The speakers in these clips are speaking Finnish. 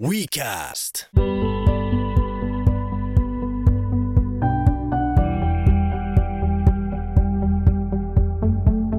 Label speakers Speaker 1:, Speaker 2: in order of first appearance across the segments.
Speaker 1: WeCast.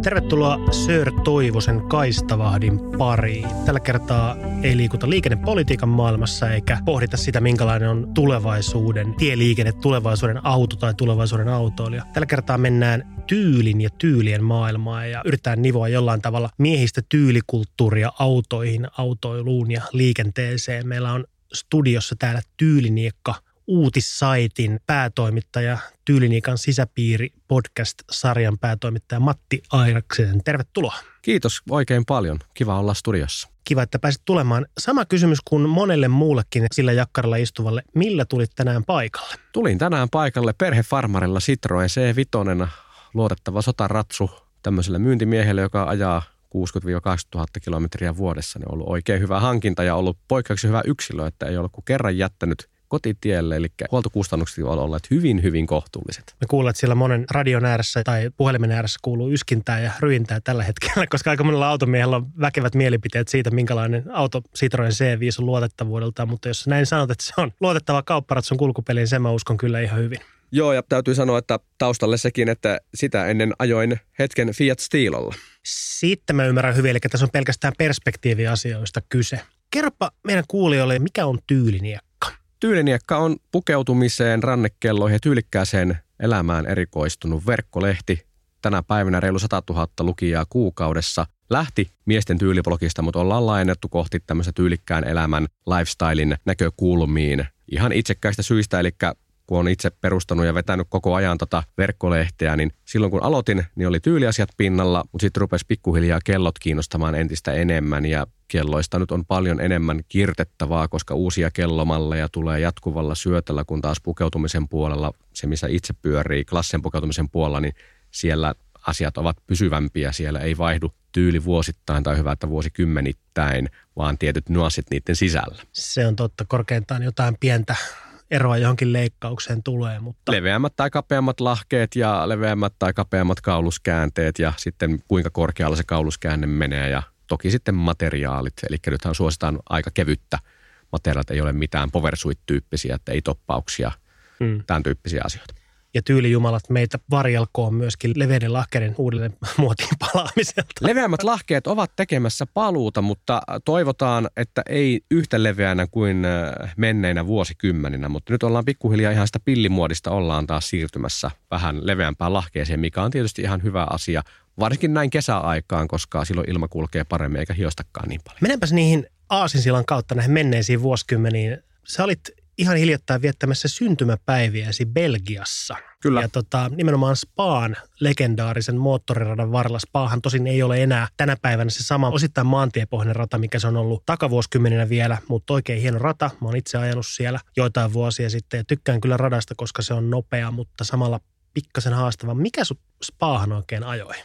Speaker 2: Tervetuloa Sir Toivosen kaistavahdin pariin. Tällä kertaa ei liikuta liikennepolitiikan maailmassa eikä pohdita sitä, minkälainen on tulevaisuuden tieliikenne, tulevaisuuden auto tai tulevaisuuden autoilija. Tällä kertaa mennään tyylin ja tyylien maailmaa ja yritetään nivoa jollain tavalla miehistä tyylikulttuuria autoihin, autoiluun ja liikenteeseen. Meillä on studiossa täällä Tyyliniekka uutissaitin päätoimittaja, Tyyliniikan sisäpiiri podcast-sarjan päätoimittaja Matti Airaksen. Tervetuloa.
Speaker 3: Kiitos oikein paljon. Kiva olla studiossa.
Speaker 2: Kiva, että pääsit tulemaan. Sama kysymys kuin monelle muullekin sillä jakkaralla istuvalle. Millä tulit tänään paikalle?
Speaker 3: Tulin tänään paikalle perhefarmarilla Citroen C5, luotettava sotaratsu tämmöiselle myyntimiehelle, joka ajaa 60-80 000 kilometriä vuodessa. Ne on ollut oikein hyvä hankinta ja ollut poikkeuksellisen hyvä yksilö, että ei ole kuin kerran jättänyt kotitielle, eli huoltokustannukset ovat olleet hyvin, hyvin kohtuulliset.
Speaker 2: Me kuulet, että siellä monen radion ääressä tai puhelimen ääressä kuuluu yskintää ja ryintää tällä hetkellä, koska aika monella automiehellä on väkevät mielipiteet siitä, minkälainen auto Citroen C5 on luotettavuudelta, mutta jos näin sanot, että se on luotettava kaupparatsun kulkupeli, niin sen mä uskon kyllä ihan hyvin.
Speaker 3: Joo, ja täytyy sanoa, että taustalle sekin, että sitä ennen ajoin hetken Fiat Steelolla.
Speaker 2: Siitä mä ymmärrän hyvin, eli tässä on pelkästään perspektiiviasioista kyse. Kerropa meidän kuulijoille, mikä on tyyliniekka?
Speaker 3: Tyyliniekka on pukeutumiseen, rannekelloihin ja tyylikkääseen elämään erikoistunut verkkolehti. Tänä päivänä reilu 100 000 lukijaa kuukaudessa. Lähti miesten tyyliblogista, mutta ollaan laajennettu kohti tämmöistä tyylikkään elämän lifestylein näkökulmiin. Ihan itsekkäistä syistä, eli kun on itse perustanut ja vetänyt koko ajan tota verkkolehteä, niin silloin kun aloitin, niin oli tyyliasiat pinnalla, mutta sitten rupesi pikkuhiljaa kellot kiinnostamaan entistä enemmän ja kelloista nyt on paljon enemmän kirtettävaa, koska uusia kellomalleja tulee jatkuvalla syötellä, kun taas pukeutumisen puolella, se missä itse pyörii klassen pukeutumisen puolella, niin siellä asiat ovat pysyvämpiä, siellä ei vaihdu tyyli vuosittain tai hyvä, että vuosikymmenittäin, vaan tietyt nuanssit niiden sisällä.
Speaker 2: Se on totta, korkeintaan jotain pientä eroa johonkin leikkaukseen tulee. Mutta...
Speaker 3: Leveämmät tai kapeammat lahkeet ja leveämmät tai kapeammat kauluskäänteet ja sitten kuinka korkealla se kauluskäänne menee ja toki sitten materiaalit. Eli nythän suositaan aika kevyttä materiaalit, ei ole mitään powersuit-tyyppisiä, että ei toppauksia, hmm. tämän tyyppisiä asioita
Speaker 2: ja tyylijumalat meitä varjelkoon myöskin leveiden lahkeiden uudelleen muotiin palaamiselta.
Speaker 3: Leveämmät lahkeet ovat tekemässä paluuta, mutta toivotaan, että ei yhtä leveänä kuin äh, menneinä vuosikymmeninä, mutta nyt ollaan pikkuhiljaa ihan sitä pillimuodista ollaan taas siirtymässä vähän leveämpään lahkeeseen, mikä on tietysti ihan hyvä asia, varsinkin näin kesäaikaan, koska silloin ilma kulkee paremmin eikä hiostakaan niin paljon.
Speaker 2: Mennäänpäs niihin Aasinsilan kautta näihin menneisiin vuosikymmeniin. Sä olit ihan hiljattain viettämässä syntymäpäiviäsi Belgiassa.
Speaker 3: Kyllä.
Speaker 2: Ja tota, nimenomaan Spaan legendaarisen moottoriradan varrella. Spaahan tosin ei ole enää tänä päivänä se sama osittain maantiepohjainen rata, mikä se on ollut takavuosikymmeninä vielä, mutta oikein hieno rata. Mä oon itse ajanut siellä joitain vuosia sitten ja tykkään kyllä radasta, koska se on nopea, mutta samalla pikkasen haastava. Mikä sun Spaahan oikein ajoi?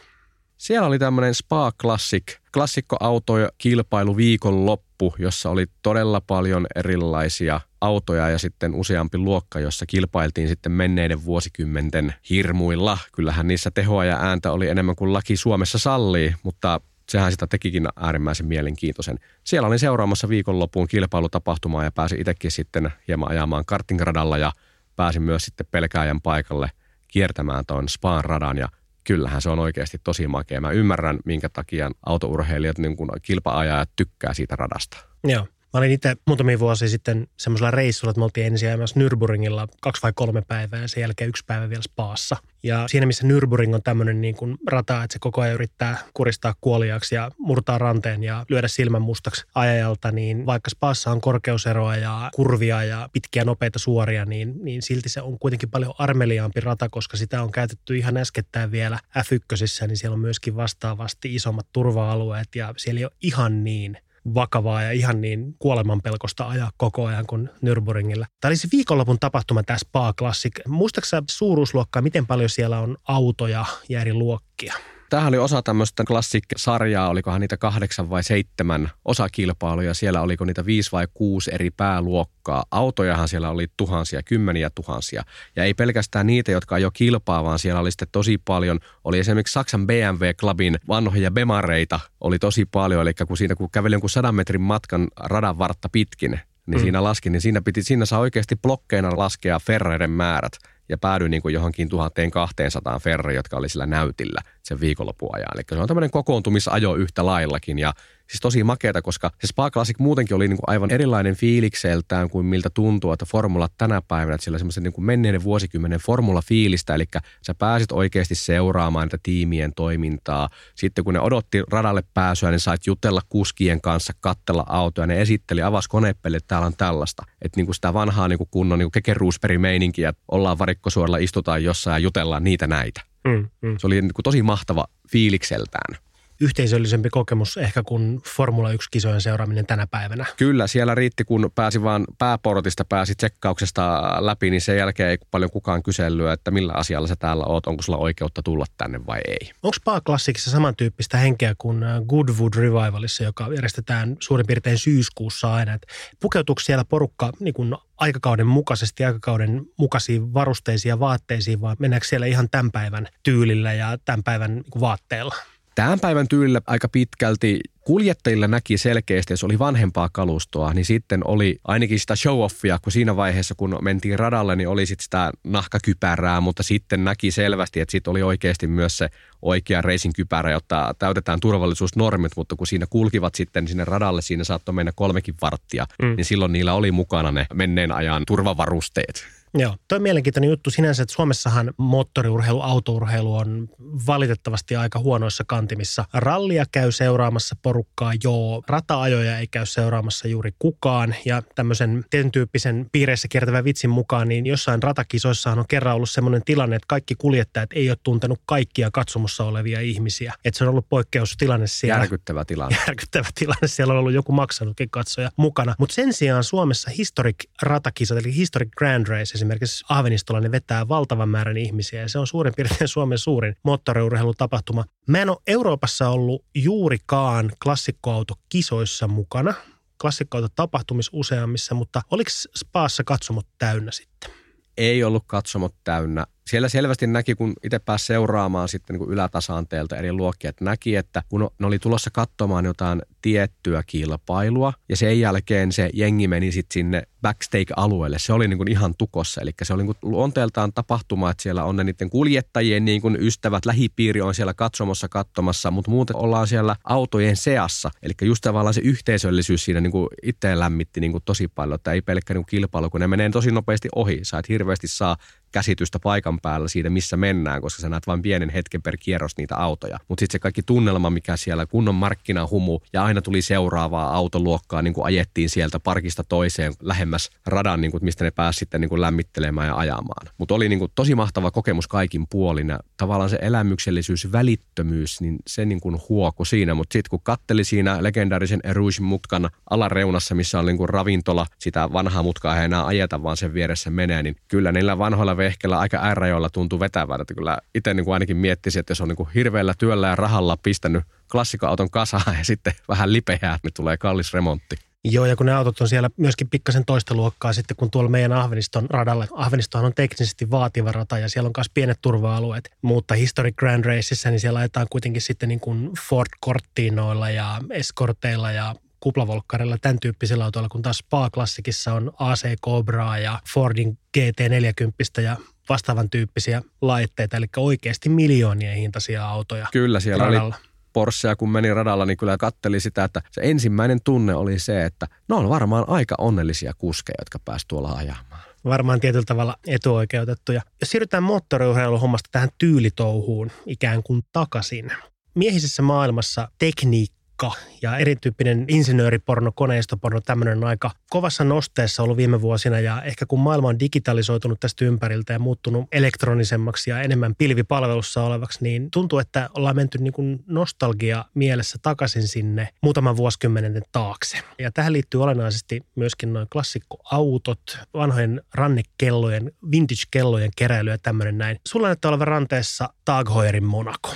Speaker 3: Siellä oli tämmöinen Spa Classic, klassikkoauto kilpailu viikonloppu, jossa oli todella paljon erilaisia autoja ja sitten useampi luokka, jossa kilpailtiin sitten menneiden vuosikymmenten hirmuilla. Kyllähän niissä tehoa ja ääntä oli enemmän kuin laki Suomessa sallii, mutta sehän sitä tekikin äärimmäisen mielenkiintoisen. Siellä olin seuraamassa viikonloppuun kilpailutapahtumaa ja pääsin itsekin sitten hieman ajamaan kartingradalla ja pääsin myös sitten pelkääjän paikalle kiertämään tuon Spaan radan ja kyllähän se on oikeasti tosi makea. Mä ymmärrän, minkä takia autourheilijat, niin kuin kilpaajajat tykkää siitä radasta.
Speaker 2: Joo. Mä olin itse muutamia vuosia sitten semmoisella reissulla, että me oltiin ensin ajamassa Nürburgringilla kaksi vai kolme päivää ja sen jälkeen yksi päivä vielä Spaassa. Ja siinä missä Nürburgring on tämmöinen niin kuin rata, että se koko ajan yrittää kuristaa kuoliaksi ja murtaa ranteen ja lyödä silmän mustaksi ajajalta, niin vaikka Spaassa on korkeuseroa ja kurvia ja pitkiä nopeita suoria, niin, niin silti se on kuitenkin paljon armeliaampi rata, koska sitä on käytetty ihan äskettäin vielä F1, niin siellä on myöskin vastaavasti isommat turva-alueet ja siellä ei ole ihan niin vakavaa ja ihan niin kuolemanpelkosta ajaa koko ajan kuin Nürburgringillä. Tämä oli se viikonlopun tapahtuma tämä Spa Classic. Muistaaksä suuruusluokkaa, miten paljon siellä on autoja ja eri luokkia?
Speaker 3: Tämähän oli osa tämmöistä klassik-sarjaa, olikohan niitä kahdeksan vai seitsemän osakilpailuja. Siellä oliko niitä viisi vai kuusi eri pääluokkaa. Autojahan siellä oli tuhansia, kymmeniä tuhansia. Ja ei pelkästään niitä, jotka jo kilpaa, vaan siellä oli sitten tosi paljon. Oli esimerkiksi Saksan BMW-klubin vanhoja bemareita oli tosi paljon. Eli kun siinä kun käveli jonkun sadan metrin matkan radan vartta pitkin, niin mm. siinä laski, niin siinä, piti, siinä saa oikeasti blokkeina laskea Ferreiden määrät ja päädyin niin kuin johonkin 1200 ferri, jotka oli sillä näytillä sen viikonlopun ajan. Eli se on tämmöinen kokoontumisajo yhtä laillakin ja siis tosi makeata, koska se Spa Classic muutenkin oli niin kuin aivan erilainen fiilikseltään kuin miltä tuntuu, että formula tänä päivänä, että sillä on semmoisen niin kuin menneiden vuosikymmenen formula-fiilistä, eli sä pääsit oikeasti seuraamaan niitä tiimien toimintaa. Sitten kun ne odotti radalle pääsyä, niin sait jutella kuskien kanssa, kattella autoja, ne esitteli, avas konepeli, että täällä on tällaista. Että niin kuin sitä vanhaa niin kuin kunnon niin kekeruusperi-meininkiä, että ollaan varikkosuorilla, istutaan jossain ja jutellaan niitä näitä. Mm, mm. Se oli niin kuin tosi mahtava fiilikseltään
Speaker 2: yhteisöllisempi kokemus ehkä kuin Formula 1-kisojen seuraaminen tänä päivänä.
Speaker 3: Kyllä, siellä riitti, kun pääsi vaan pääportista, pääsi tsekkauksesta läpi, niin sen jälkeen ei paljon kukaan kyselyä, että millä asialla sä täällä oot, onko sulla oikeutta tulla tänne vai ei.
Speaker 2: Onko Spa Classicissa samantyyppistä henkeä kuin Goodwood Revivalissa, joka järjestetään suurin piirtein syyskuussa aina? Et pukeutuuko siellä porukka niin kuin aikakauden mukaisesti, aikakauden mukaisiin varusteisiin ja vaatteisiin, vai mennäänkö siellä ihan tämän päivän tyylillä ja tämän päivän niin vaatteella?
Speaker 3: Tämän päivän tyylillä aika pitkälti kuljettajilla näki selkeästi, jos oli vanhempaa kalustoa, niin sitten oli ainakin sitä show-offia, kun siinä vaiheessa, kun mentiin radalle, niin oli sitten sitä nahkakypärää, mutta sitten näki selvästi, että sitten oli oikeasti myös se oikea racing kypärä, jotta täytetään turvallisuusnormit, mutta kun siinä kulkivat sitten sinne radalle, siinä saattoi mennä kolmekin varttia, mm. niin silloin niillä oli mukana ne menneen ajan turvavarusteet.
Speaker 2: Joo, toi on mielenkiintoinen juttu sinänsä, että Suomessahan moottoriurheilu, autourheilu on valitettavasti aika huonoissa kantimissa. Rallia käy seuraamassa porukkaa, joo. Rata-ajoja ei käy seuraamassa juuri kukaan. Ja tämmöisen tietyn tyyppisen piireissä kiertävän vitsin mukaan, niin jossain ratakisoissahan on kerran ollut semmoinen tilanne, että kaikki kuljettajat ei ole tuntenut kaikkia katsomossa olevia ihmisiä. Että se on ollut poikkeustilanne siellä.
Speaker 3: Järkyttävä tilanne.
Speaker 2: Järkyttävä tilanne. Siellä on ollut joku maksanutkin katsoja mukana. Mutta sen sijaan Suomessa historic ratakisat, eli historic grand race esimerkiksi Ahvenistolla ne vetää valtavan määrän ihmisiä ja se on suurin piirtein Suomen suurin moottoriurheilutapahtuma. Mä en ole Euroopassa ollut juurikaan klassikkoautokisoissa mukana, klassikkoautotapahtumissa useammissa, mutta oliko Spaassa katsomot täynnä sitten?
Speaker 3: Ei ollut katsomot täynnä siellä selvästi näki, kun itse pääsi seuraamaan sitten niin ylätasanteelta eri luokkia, että näki, että kun ne oli tulossa katsomaan jotain tiettyä kilpailua ja sen jälkeen se jengi meni sitten sinne backstage-alueelle. Se oli niin kuin ihan tukossa, eli se oli niin kuin luonteeltaan tapahtuma, että siellä on ne niiden kuljettajien niin kuin ystävät, lähipiiri on siellä katsomossa katsomassa, mutta muuten ollaan siellä autojen seassa. Eli just tavallaan se yhteisöllisyys siinä niin kuin itse lämmitti niin kuin tosi paljon, että ei pelkkä niin kuin kilpailu, kun ne menee tosi nopeasti ohi. Sä et hirveästi saa käsitystä paikan päällä siitä, missä mennään, koska sä näet vain pienen hetken per kierros niitä autoja. Mutta sitten se kaikki tunnelma, mikä siellä kunnon markkinahumu ja aina tuli seuraavaa autoluokkaa, niin kuin ajettiin sieltä parkista toiseen lähemmäs radan, niin kuin, mistä ne pääsi sitten niin kuin lämmittelemään ja ajamaan. Mutta oli niin kuin tosi mahtava kokemus kaikin puolin ja tavallaan se elämyksellisyys, välittömyys, niin se niin kuin huoku siinä. Mutta sitten kun katteli siinä legendaarisen Erouge mutkan alareunassa, missä on niin kuin ravintola, sitä vanhaa mutkaa ei enää ajeta, vaan sen vieressä menee, niin kyllä niillä vanhoilla vehkellä aika äärrajoilla tuntuu vetävältä. Että kyllä itse niin kuin ainakin miettisi, että jos on niin kuin hirveällä työllä ja rahalla pistänyt klassikkoauton kasaan ja sitten vähän lipeää, niin tulee kallis remontti.
Speaker 2: Joo, ja kun ne autot on siellä myöskin pikkasen toista luokkaa sitten, kun tuolla meidän Ahveniston radalle. Ahvenistohan on teknisesti vaativa rata ja siellä on myös pienet turva-alueet. Mutta Historic Grand Raceissa, niin siellä ajetaan kuitenkin sitten niin kuin Ford Cortinoilla ja Escorteilla ja kuplavolkkarilla, tämän tyyppisillä autoilla, kun taas Spa-klassikissa on AC Cobra ja Fordin GT40 ja vastaavan tyyppisiä laitteita, eli oikeasti miljoonien hintaisia autoja
Speaker 3: Kyllä, siellä radalla. oli Porschea, kun meni radalla, niin kyllä katteli sitä, että se ensimmäinen tunne oli se, että ne on varmaan aika onnellisia kuskeja, jotka pääsivät tuolla ajamaan.
Speaker 2: Varmaan tietyllä tavalla etuoikeutettuja. Jos siirrytään moottoriurheiluhommasta tähän tyylitouhuun ikään kuin takaisin. Miehisessä maailmassa tekniikka tekniikka ja erityyppinen insinööriporno, koneistoporno, tämmöinen on aika kovassa nosteessa ollut viime vuosina ja ehkä kun maailma on digitalisoitunut tästä ympäriltä ja muuttunut elektronisemmaksi ja enemmän pilvipalvelussa olevaksi, niin tuntuu, että ollaan menty niin kuin nostalgia mielessä takaisin sinne muutaman vuosikymmenen taakse. Ja tähän liittyy olennaisesti myöskin noin klassikkoautot, vanhojen rannekellojen, vintage-kellojen keräily ja tämmöinen näin. Sulla näyttää olevan ranteessa Tag Heuerin Monaco.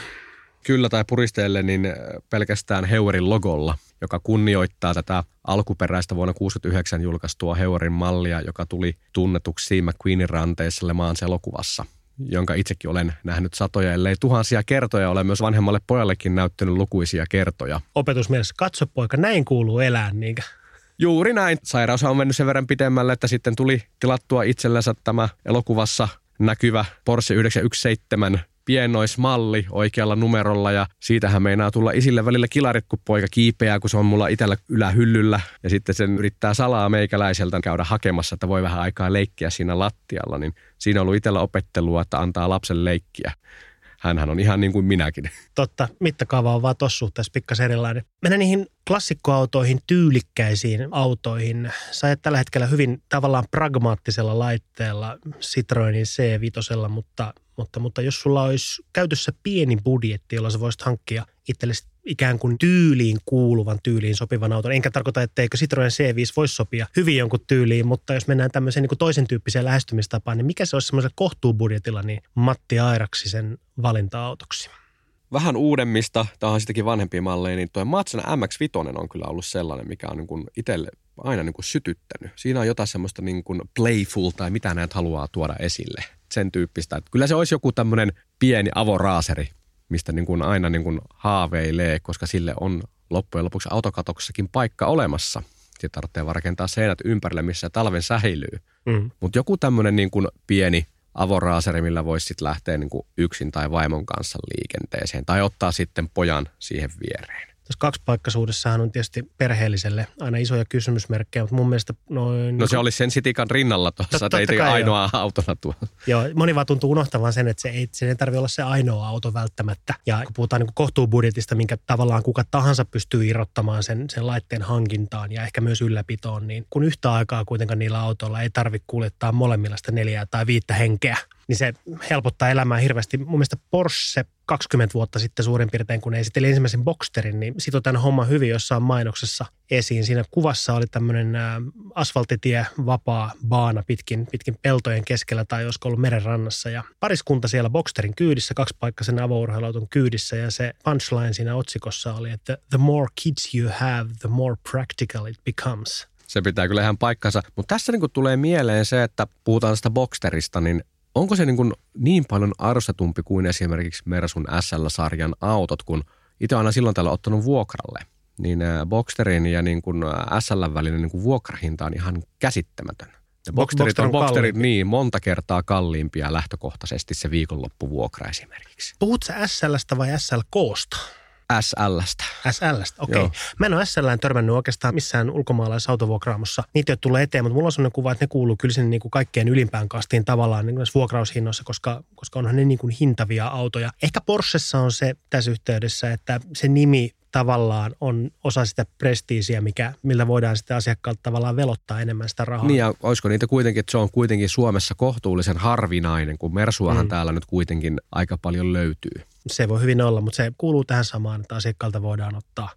Speaker 3: Kyllä, tai puristeelle niin pelkästään Heuerin logolla, joka kunnioittaa tätä alkuperäistä vuonna 1969 julkaistua Heuerin mallia, joka tuli tunnetuksi Steve McQueenin ranteessa Le Mans elokuvassa jonka itsekin olen nähnyt satoja, ellei tuhansia kertoja. Olen myös vanhemmalle pojallekin näyttänyt lukuisia kertoja.
Speaker 2: Opetusmielessä, katso poika, näin kuuluu elää, niinkä?
Speaker 3: Juuri näin. Sairaus on mennyt sen verran pidemmälle, että sitten tuli tilattua itsellensä tämä elokuvassa näkyvä Porsche 917 pienoismalli oikealla numerolla ja siitähän meinaa tulla isille välillä kilarit, kun poika kiipeää, kun se on mulla itsellä ylähyllyllä ja sitten sen yrittää salaa meikäläiseltä käydä hakemassa, että voi vähän aikaa leikkiä siinä lattialla, niin siinä on ollut itsellä opettelua, että antaa lapsen leikkiä. Hänhän on ihan niin kuin minäkin.
Speaker 2: Totta, mittakaava on vaan tuossa suhteessa pikkasen erilainen. Mennään niihin klassikkoautoihin, tyylikkäisiin autoihin. Sä ajat tällä hetkellä hyvin tavallaan pragmaattisella laitteella Citroenin C5, mutta mutta, mutta jos sulla olisi käytössä pieni budjetti, jolla sä voisit hankkia itsellesi ikään kuin tyyliin kuuluvan, tyyliin sopivan auton. Enkä tarkoita, etteikö Citroen C5 voisi sopia hyvin jonkun tyyliin, mutta jos mennään tämmöiseen niin kuin toisen tyyppiseen lähestymistapaan, niin mikä se olisi semmoisella kohtuubudjetilla, niin Matti Airaksisen valinta-autoksi?
Speaker 3: Vähän uudemmista, on sitäkin vanhempia malleja, niin tuo Matsan MX-5 on kyllä ollut sellainen, mikä on niin kuin itselle aina niin kuin sytyttänyt. Siinä on jotain semmoista niin kuin playful tai mitä näet haluaa tuoda esille sen tyyppistä. Että kyllä se olisi joku tämmöinen pieni avoraaseri, mistä niin kuin aina niin kuin haaveilee, koska sille on loppujen lopuksi autokatoksessakin paikka olemassa. Sitten tarvitsee vaan rakentaa seinät ympärille, missä talven säilyy. Mm. Mutta joku tämmöinen niin kuin pieni avoraaseri, millä voisi sitten lähteä niin kuin yksin tai vaimon kanssa liikenteeseen tai ottaa sitten pojan siihen viereen.
Speaker 2: Tässä kaksipaikkaisuudessahan on tietysti perheelliselle aina isoja kysymysmerkkejä, mutta mun mielestä noin...
Speaker 3: No se olisi sen sitikan rinnalla tuossa, että ei ainoa joo. autona tuo.
Speaker 2: Joo, moni vaan tuntuu unohtavan sen, että se ei, se ei tarvitse olla se ainoa auto välttämättä. Ja kun puhutaan niin kohtuubudjetista, minkä tavallaan kuka tahansa pystyy irrottamaan sen, sen laitteen hankintaan ja ehkä myös ylläpitoon, niin kun yhtä aikaa kuitenkaan niillä autoilla ei tarvitse kuljettaa molemmilla sitä neljää tai viittä henkeä, niin se helpottaa elämää hirveästi. Mun mielestä Porsche 20 vuotta sitten suurin piirtein, kun esitteli ensimmäisen Boxsterin, niin sitoi tämän homma hyvin jossain mainoksessa esiin. Siinä kuvassa oli tämmöinen asfaltitie, vapaa baana pitkin, pitkin peltojen keskellä tai olisiko ollut meren rannassa. Ja pariskunta siellä Boxsterin kyydissä, kaksipaikkaisen avourheiluauton kyydissä ja se punchline siinä otsikossa oli, että the more kids you have, the more practical it becomes.
Speaker 3: Se pitää kyllä ihan paikkansa. Mutta tässä niin tulee mieleen se, että puhutaan tästä Boxsterista, niin onko se niin, kuin niin paljon arvostetumpi kuin esimerkiksi Mersun SL-sarjan autot, kun itse aina silloin tällä ottanut vuokralle, niin Boxterin ja niin kuin SL välinen niin kuin vuokrahinta on ihan käsittämätön. Ja Boxterit on, Boxterit, niin, monta kertaa kalliimpia lähtökohtaisesti se viikonloppuvuokra esimerkiksi.
Speaker 2: Puhutko SLstä vai SLKsta?
Speaker 3: SLstä.
Speaker 2: SLstä, okei. Okay. Mä en ole SLään törmännyt oikeastaan missään ulkomaalaisautovuokraamossa. Niitä ei ole tullut eteen, mutta mulla on sellainen kuva, että ne kuuluu kyllä sinne niin kuin kaikkeen ylimpään kastiin tavallaan niin vuokraushinnoissa, koska, koska onhan ne niin kuin hintavia autoja. Ehkä Porschessa on se tässä yhteydessä, että se nimi tavallaan on osa sitä prestiisiä, mikä, millä voidaan sitten asiakkaalta tavallaan velottaa enemmän sitä rahaa.
Speaker 3: Niin ja olisiko niitä kuitenkin, että se on kuitenkin Suomessa kohtuullisen harvinainen, kun Mersuahan mm. täällä nyt kuitenkin aika paljon löytyy.
Speaker 2: Se voi hyvin olla, mutta se kuuluu tähän samaan, että asiakkaalta voidaan ottaa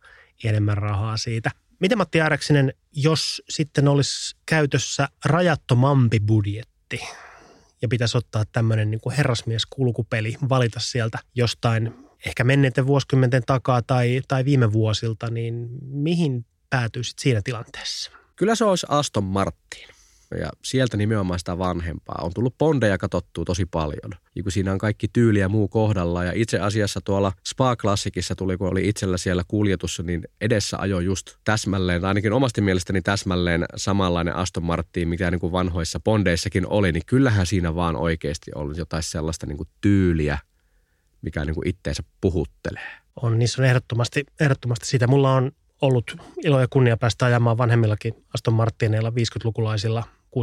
Speaker 2: enemmän rahaa siitä. Miten Matti Ääräksinen, jos sitten olisi käytössä rajattomampi budjetti ja pitäisi ottaa tämmöinen niin herrasmies kulkupeli, valita sieltä jostain ehkä menneiden vuosikymmenten takaa tai, tai viime vuosilta, niin mihin päätyisit siinä tilanteessa?
Speaker 3: Kyllä se olisi Aston Martin. Ja sieltä nimenomaan sitä vanhempaa. On tullut bondeja katsottua tosi paljon. Ja kun siinä on kaikki tyyli ja muu kohdalla. Ja itse asiassa tuolla Spa-klassikissa tuli, kun oli itsellä siellä kuljetus, niin edessä ajoi just täsmälleen, tai ainakin omasti mielestäni täsmälleen samanlainen Aston Martin, mikä niin kuin vanhoissa bondeissakin oli. Niin kyllähän siinä vaan oikeasti oli jotain sellaista niin kuin tyyliä – mikä niin kuin itteensä puhuttelee.
Speaker 2: On, niissä on ehdottomasti, ehdottomasti sitä. Mulla on ollut ilo ja kunnia päästä ajamaan vanhemmillakin Aston Martineilla 50-lukulaisilla 60-,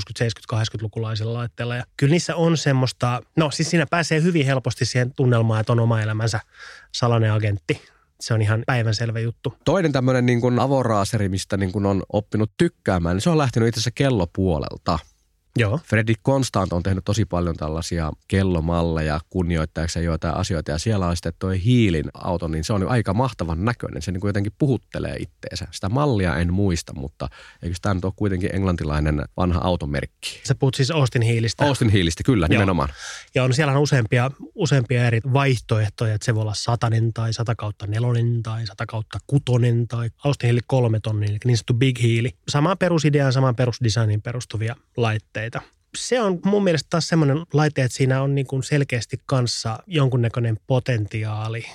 Speaker 2: 70-, 80-lukulaisilla laitteilla. Ja kyllä niissä on semmoista, no siis siinä pääsee hyvin helposti siihen tunnelmaan, että on oma elämänsä salainen agentti. Se on ihan päivänselvä juttu.
Speaker 3: Toinen tämmöinen niin kuin avoraaseri, mistä niin kuin on oppinut tykkäämään, niin se on lähtenyt itse asiassa kellopuolelta.
Speaker 2: Joo.
Speaker 3: Fredrik Constant on tehnyt tosi paljon tällaisia kellomalleja kunnioittaakseen joitain asioita ja siellä on sitten toi hiilin auto, niin se on aika mahtavan näköinen. Se niin kuin jotenkin puhuttelee itteensä. Sitä mallia en muista, mutta eikö tämä nyt ole kuitenkin englantilainen vanha automerkki?
Speaker 2: Se puhut siis Austin hiilistä.
Speaker 3: Austin hiilistä, kyllä,
Speaker 2: Joo.
Speaker 3: nimenomaan.
Speaker 2: Ja on siellä on useampia, useampia eri vaihtoehtoja, että se voi olla satanen tai sata kautta nelonen tai sata kautta kutonen tai Austin hiili kolme tonni, eli niin sanottu big hiili. Samaan perusideaan, samaan perusdesigniin perustuvia laitteita. Se on mun mielestä taas semmoinen laite, että siinä on niin kuin selkeästi kanssa jonkunnäköinen potentiaali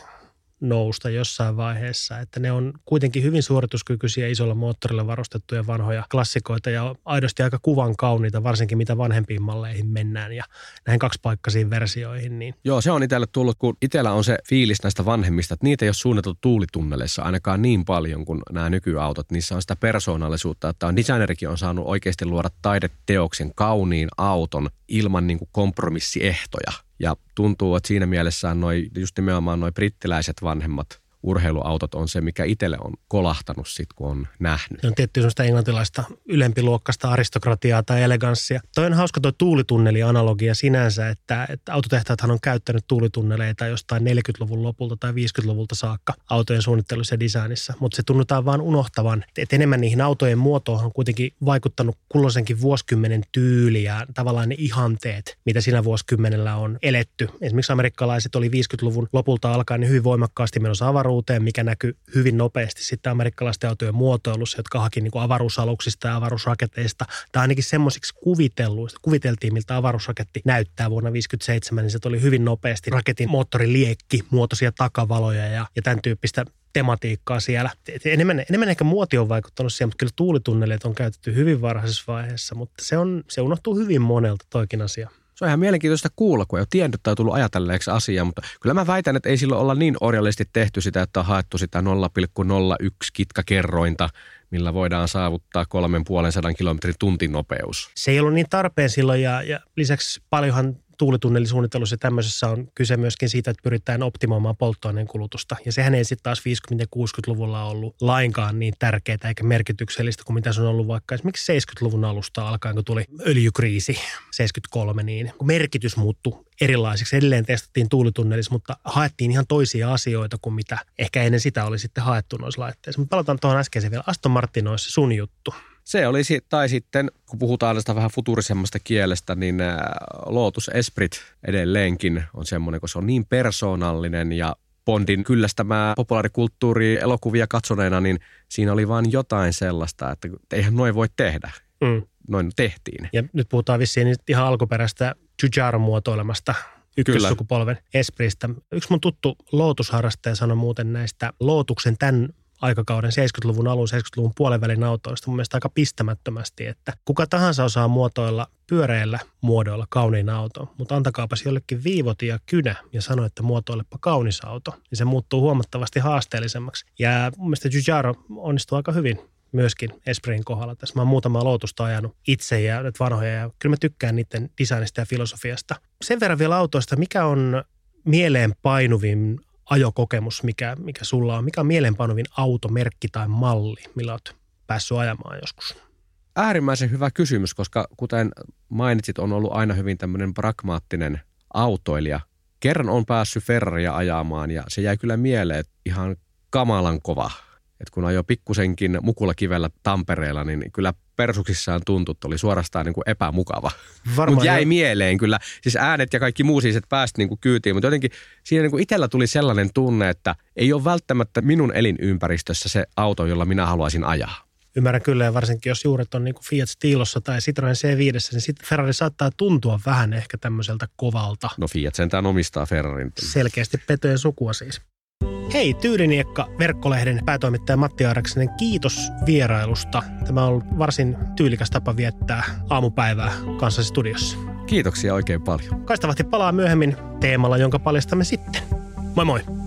Speaker 2: nousta jossain vaiheessa. Että ne on kuitenkin hyvin suorituskykyisiä isolla moottorilla varustettuja vanhoja klassikoita ja aidosti aika kuvan kauniita, varsinkin mitä vanhempiin malleihin mennään ja näihin kaksipaikkaisiin versioihin. Niin
Speaker 3: Joo, se on itselle tullut, kun itsellä on se fiilis näistä vanhemmista, että niitä ei ole suunniteltu tuulitunneleissa ainakaan niin paljon kuin nämä nykyautot. Niissä on sitä persoonallisuutta, että on designerikin on saanut oikeasti luoda taideteoksen kauniin auton ilman niin kuin kompromissiehtoja. Ja tuntuu, että siinä mielessään noi, just nimenomaan noin brittiläiset vanhemmat urheiluautot on se, mikä itselle on kolahtanut sit, kun on nähnyt.
Speaker 2: On tietty sellaista englantilaista ylempiluokkaista aristokratiaa tai eleganssia. Toi on hauska tuo tuulitunneli-analogia sinänsä, että, että autotehtaathan on käyttänyt tuulitunneleita jostain 40-luvun lopulta tai 50-luvulta saakka autojen suunnittelussa ja designissa, mutta se tunnutaan vaan unohtavan, että enemmän niihin autojen muotoon on kuitenkin vaikuttanut kulloisenkin vuosikymmenen tyyli ja tavallaan ne ihanteet, mitä siinä vuosikymmenellä on eletty. Esimerkiksi amerikkalaiset oli 50-luvun lopulta alkaen niin hyvin voimakkaasti menossa avaruuteen, mikä näkyy hyvin nopeasti sitten amerikkalaisten autojen muotoilussa, jotka haki niin kuin avaruusaluksista ja avaruusraketeista, tai ainakin semmoisiksi. Kuviteltiin, miltä avaruusraketti näyttää vuonna 1957, niin se tuli hyvin nopeasti raketin moottoriliekki, muotoisia takavaloja ja, ja tämän tyyppistä tematiikkaa siellä. Enemmän, enemmän ehkä muoti on vaikuttanut siihen, mutta kyllä tuulitunneleet on käytetty hyvin varhaisessa vaiheessa, mutta se, on, se unohtuu hyvin monelta toikin asia.
Speaker 3: Se on ihan mielenkiintoista kuulla, kun ei ole tiennyt tai tullut ajatelleeksi asiaa, mutta kyllä mä väitän, että ei silloin olla niin orjallisesti tehty sitä, että on haettu sitä 0,01 kitkakerrointa, millä voidaan saavuttaa 3,5 kilometrin tuntinopeus.
Speaker 2: Se ei ollut niin tarpeen silloin ja, ja lisäksi paljonhan tuulitunnelisuunnittelussa ja tämmöisessä on kyse myöskin siitä, että pyritään optimoimaan polttoaineen kulutusta. Ja sehän ei sitten taas 50- ja 60-luvulla ollut lainkaan niin tärkeää eikä merkityksellistä kuin mitä se on ollut vaikka esimerkiksi 70-luvun alusta alkaen, kun tuli öljykriisi 73, niin merkitys muuttui erilaiseksi. Edelleen testattiin tuulitunnelissa, mutta haettiin ihan toisia asioita kuin mitä ehkä ennen sitä oli sitten haettu noissa laitteissa. Mutta palataan tuohon äskeiseen vielä. Aston Martin olisi sun juttu.
Speaker 3: Se olisi, tai sitten kun puhutaan tästä vähän futurisemmasta kielestä, niin äh, Lotus Esprit edelleenkin on semmoinen, kun se on niin persoonallinen ja Bondin kyllästämää populaarikulttuuri elokuvia katsoneena, niin siinä oli vain jotain sellaista, että eihän noin voi tehdä.
Speaker 2: Mm.
Speaker 3: Noin tehtiin.
Speaker 2: Ja nyt puhutaan vissiin ihan alkuperäistä Giugiaro-muotoilemasta ykkössukupolven Espristä. Yksi mun tuttu Lotus-harrastaja sanoi muuten näistä Lotuksen tämän aikakauden 70-luvun alun, 70-luvun puolenvälin autoista mun mielestä aika pistämättömästi, että kuka tahansa osaa muotoilla pyöreillä muodoilla kauniin auto, mutta antakaapas jollekin viivoti ja kynä ja sano, että muotoilepa kaunis auto, niin se muuttuu huomattavasti haasteellisemmaksi. Ja mun mielestä Giugiaro onnistuu aika hyvin myöskin Esprin kohdalla. Tässä mä oon muutama lootusta ajanut itse ja nyt vanhoja ja kyllä mä tykkään niiden designista ja filosofiasta. Sen verran vielä autoista, mikä on mieleen painuvin ajokokemus, mikä, mikä sulla on? Mikä on mieleenpainuvin automerkki tai malli, millä olet päässyt ajamaan joskus?
Speaker 3: Äärimmäisen hyvä kysymys, koska kuten mainitsit, on ollut aina hyvin tämmöinen pragmaattinen autoilija. Kerran on päässyt Ferraria ajamaan ja se jäi kyllä mieleen, ihan kamalan kova. Et kun ajoi pikkusenkin mukula Tampereella, niin kyllä persuksissaan tuntui, että oli suorastaan niin kuin epämukava. Mutta jäi jo. mieleen kyllä, siis äänet ja kaikki muu siis, että päästä niin kuin kyytiin, mutta jotenkin siinä niin kuin itsellä tuli sellainen tunne, että ei ole välttämättä minun elinympäristössä se auto, jolla minä haluaisin ajaa.
Speaker 2: Ymmärrän kyllä, ja varsinkin jos juuret on niin kuin Fiat Stilossa tai Citroen C5, niin sitten Ferrari saattaa tuntua vähän ehkä tämmöiseltä kovalta.
Speaker 3: No Fiat sentään omistaa Ferrarin.
Speaker 2: Selkeästi petojen sukua siis. Hei, Tyyliniekka, verkkolehden päätoimittaja Matti Aaraksinen, kiitos vierailusta. Tämä on ollut varsin tyylikäs tapa viettää aamupäivää kanssasi studiossa.
Speaker 3: Kiitoksia oikein paljon.
Speaker 2: Kaistavasti palaa myöhemmin teemalla, jonka paljastamme sitten. Moi moi!